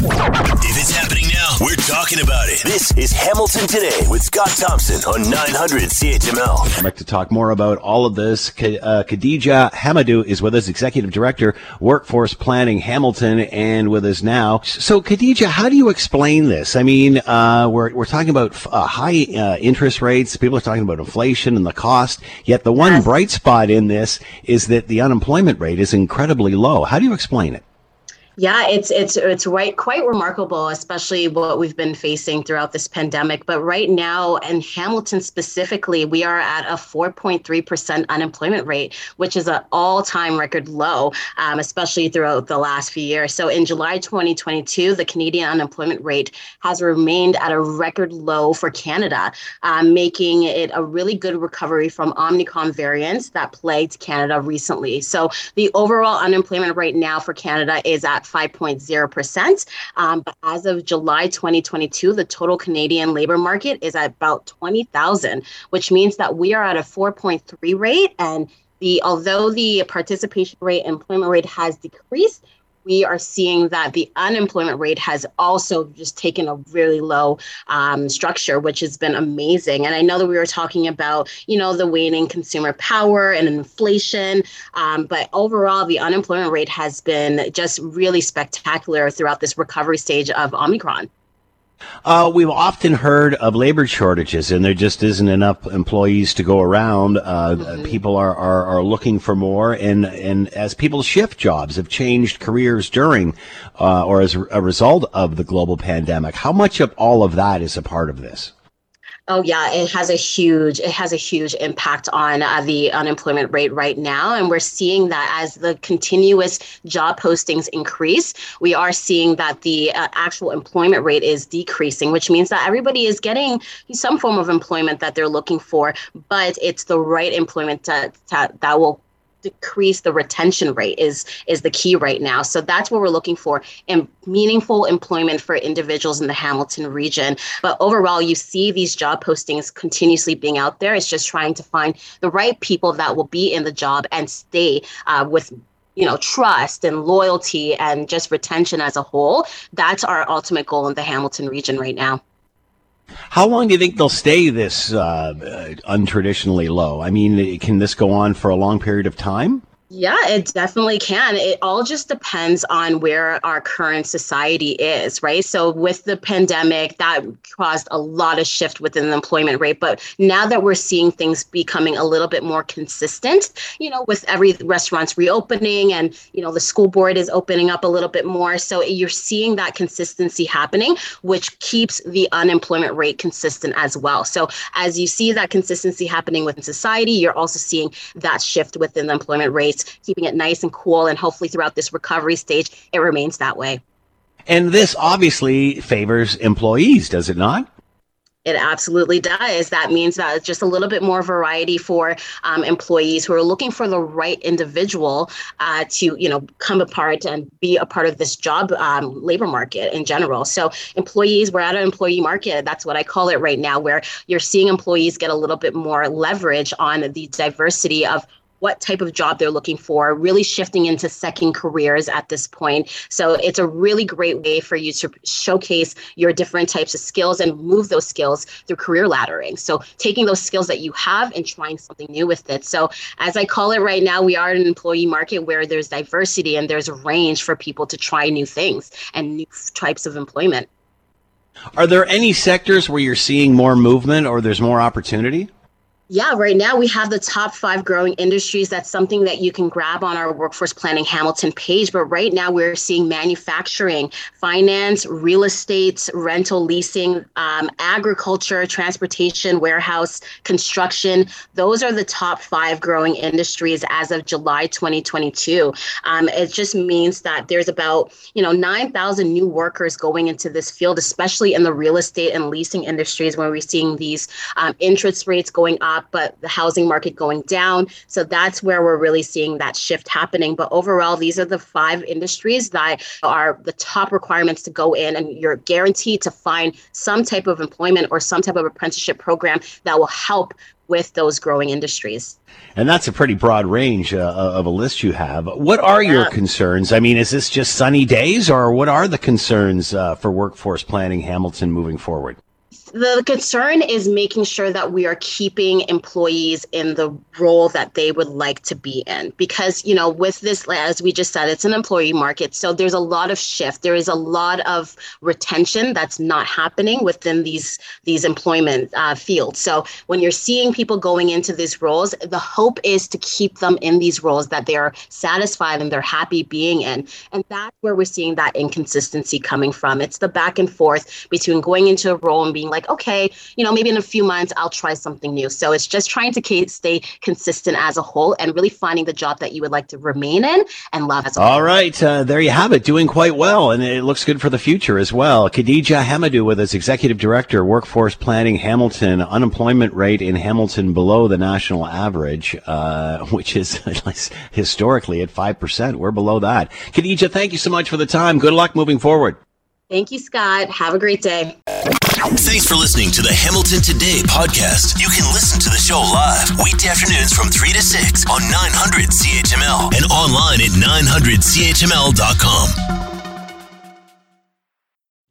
If it's happening now, we're talking about it. This is Hamilton Today with Scott Thompson on 900 CHML. I'd like to talk more about all of this. Uh, Khadija Hamadou is with us, Executive Director, Workforce Planning Hamilton, and with us now. So, Khadija, how do you explain this? I mean, uh, we're, we're talking about uh, high uh, interest rates. People are talking about inflation and the cost. Yet the one bright spot in this is that the unemployment rate is incredibly low. How do you explain it? Yeah, it's it's it's right quite remarkable, especially what we've been facing throughout this pandemic. But right now, in Hamilton specifically, we are at a 4.3% unemployment rate, which is an all-time record low, um, especially throughout the last few years. So in July 2022, the Canadian unemployment rate has remained at a record low for Canada, um, making it a really good recovery from Omicron variants that plagued Canada recently. So the overall unemployment rate now for Canada is at 5.0%. Um, but as of July 2022, the total Canadian labor market is at about 20,000, which means that we are at a 4.3 rate. And the although the participation rate, employment rate has decreased, we are seeing that the unemployment rate has also just taken a really low um, structure, which has been amazing. And I know that we were talking about, you know, the waning consumer power and inflation, um, but overall, the unemployment rate has been just really spectacular throughout this recovery stage of Omicron. Uh, we've often heard of labor shortages, and there just isn't enough employees to go around. Uh, mm-hmm. People are, are, are, looking for more, and, and as people shift jobs, have changed careers during uh, or as a result of the global pandemic. How much of all of that is a part of this? Oh yeah, it has a huge it has a huge impact on uh, the unemployment rate right now, and we're seeing that as the continuous job postings increase, we are seeing that the uh, actual employment rate is decreasing, which means that everybody is getting some form of employment that they're looking for, but it's the right employment that that, that will decrease the retention rate is is the key right now. So that's what we're looking for in meaningful employment for individuals in the hamilton region. But overall you see these job postings continuously being out there. It's just trying to find the right people that will be in the job and stay uh, with you know trust and loyalty and just retention as a whole. That's our ultimate goal in the hamilton region right now how long do you think they'll stay this uh, untraditionally low? I mean, can this go on for a long period of time? Yeah, it definitely can. It all just depends on where our current society is, right? So, with the pandemic, that caused a lot of shift within the employment rate. But now that we're seeing things becoming a little bit more consistent, you know, with every restaurant's reopening and, you know, the school board is opening up a little bit more. So, you're seeing that consistency happening, which keeps the unemployment rate consistent as well. So, as you see that consistency happening within society, you're also seeing that shift within the employment rate keeping it nice and cool. And hopefully throughout this recovery stage, it remains that way. And this obviously favors employees, does it not? It absolutely does. That means that it's just a little bit more variety for um, employees who are looking for the right individual uh, to, you know, come apart and be a part of this job um, labor market in general. So employees, we're at an employee market. That's what I call it right now, where you're seeing employees get a little bit more leverage on the diversity of what type of job they're looking for, really shifting into second careers at this point. So it's a really great way for you to showcase your different types of skills and move those skills through career laddering. So taking those skills that you have and trying something new with it. So as I call it right now, we are in an employee market where there's diversity and there's a range for people to try new things and new types of employment. Are there any sectors where you're seeing more movement or there's more opportunity? Yeah, right now we have the top five growing industries. That's something that you can grab on our Workforce Planning Hamilton page. But right now we're seeing manufacturing, finance, real estate, rental, leasing, um, agriculture, transportation, warehouse, construction. Those are the top five growing industries as of July 2022. Um, it just means that there's about you know 9,000 new workers going into this field, especially in the real estate and leasing industries, where we're seeing these um, interest rates going up up, but the housing market going down. So that's where we're really seeing that shift happening. But overall, these are the five industries that are the top requirements to go in, and you're guaranteed to find some type of employment or some type of apprenticeship program that will help with those growing industries. And that's a pretty broad range uh, of a list you have. What are yeah. your concerns? I mean, is this just sunny days, or what are the concerns uh, for workforce planning Hamilton moving forward? The concern is making sure that we are keeping employees in the role that they would like to be in. Because you know with this as we just said it's an employee market so there's a lot of shift. There is a lot of retention that's not happening within these these employment uh, fields. So when you're seeing people going into these roles the hope is to keep them in these roles that they are satisfied and they're happy being in. And that's where we're seeing that inconsistency coming from. It's the back and forth between going into a role and being like like, okay, you know, maybe in a few months I'll try something new. So it's just trying to stay consistent as a whole and really finding the job that you would like to remain in and love as a All right, uh, there you have it, doing quite well, and it looks good for the future as well. Khadija Hamadou with us, Executive Director, Workforce Planning Hamilton, unemployment rate in Hamilton below the national average, uh, which is historically at 5%. We're below that. Khadija, thank you so much for the time. Good luck moving forward. Thank you, Scott. Have a great day. Thanks for listening to the Hamilton Today podcast. You can listen to the show live weekday afternoons from 3 to 6 on 900 CHML and online at 900CHML.com.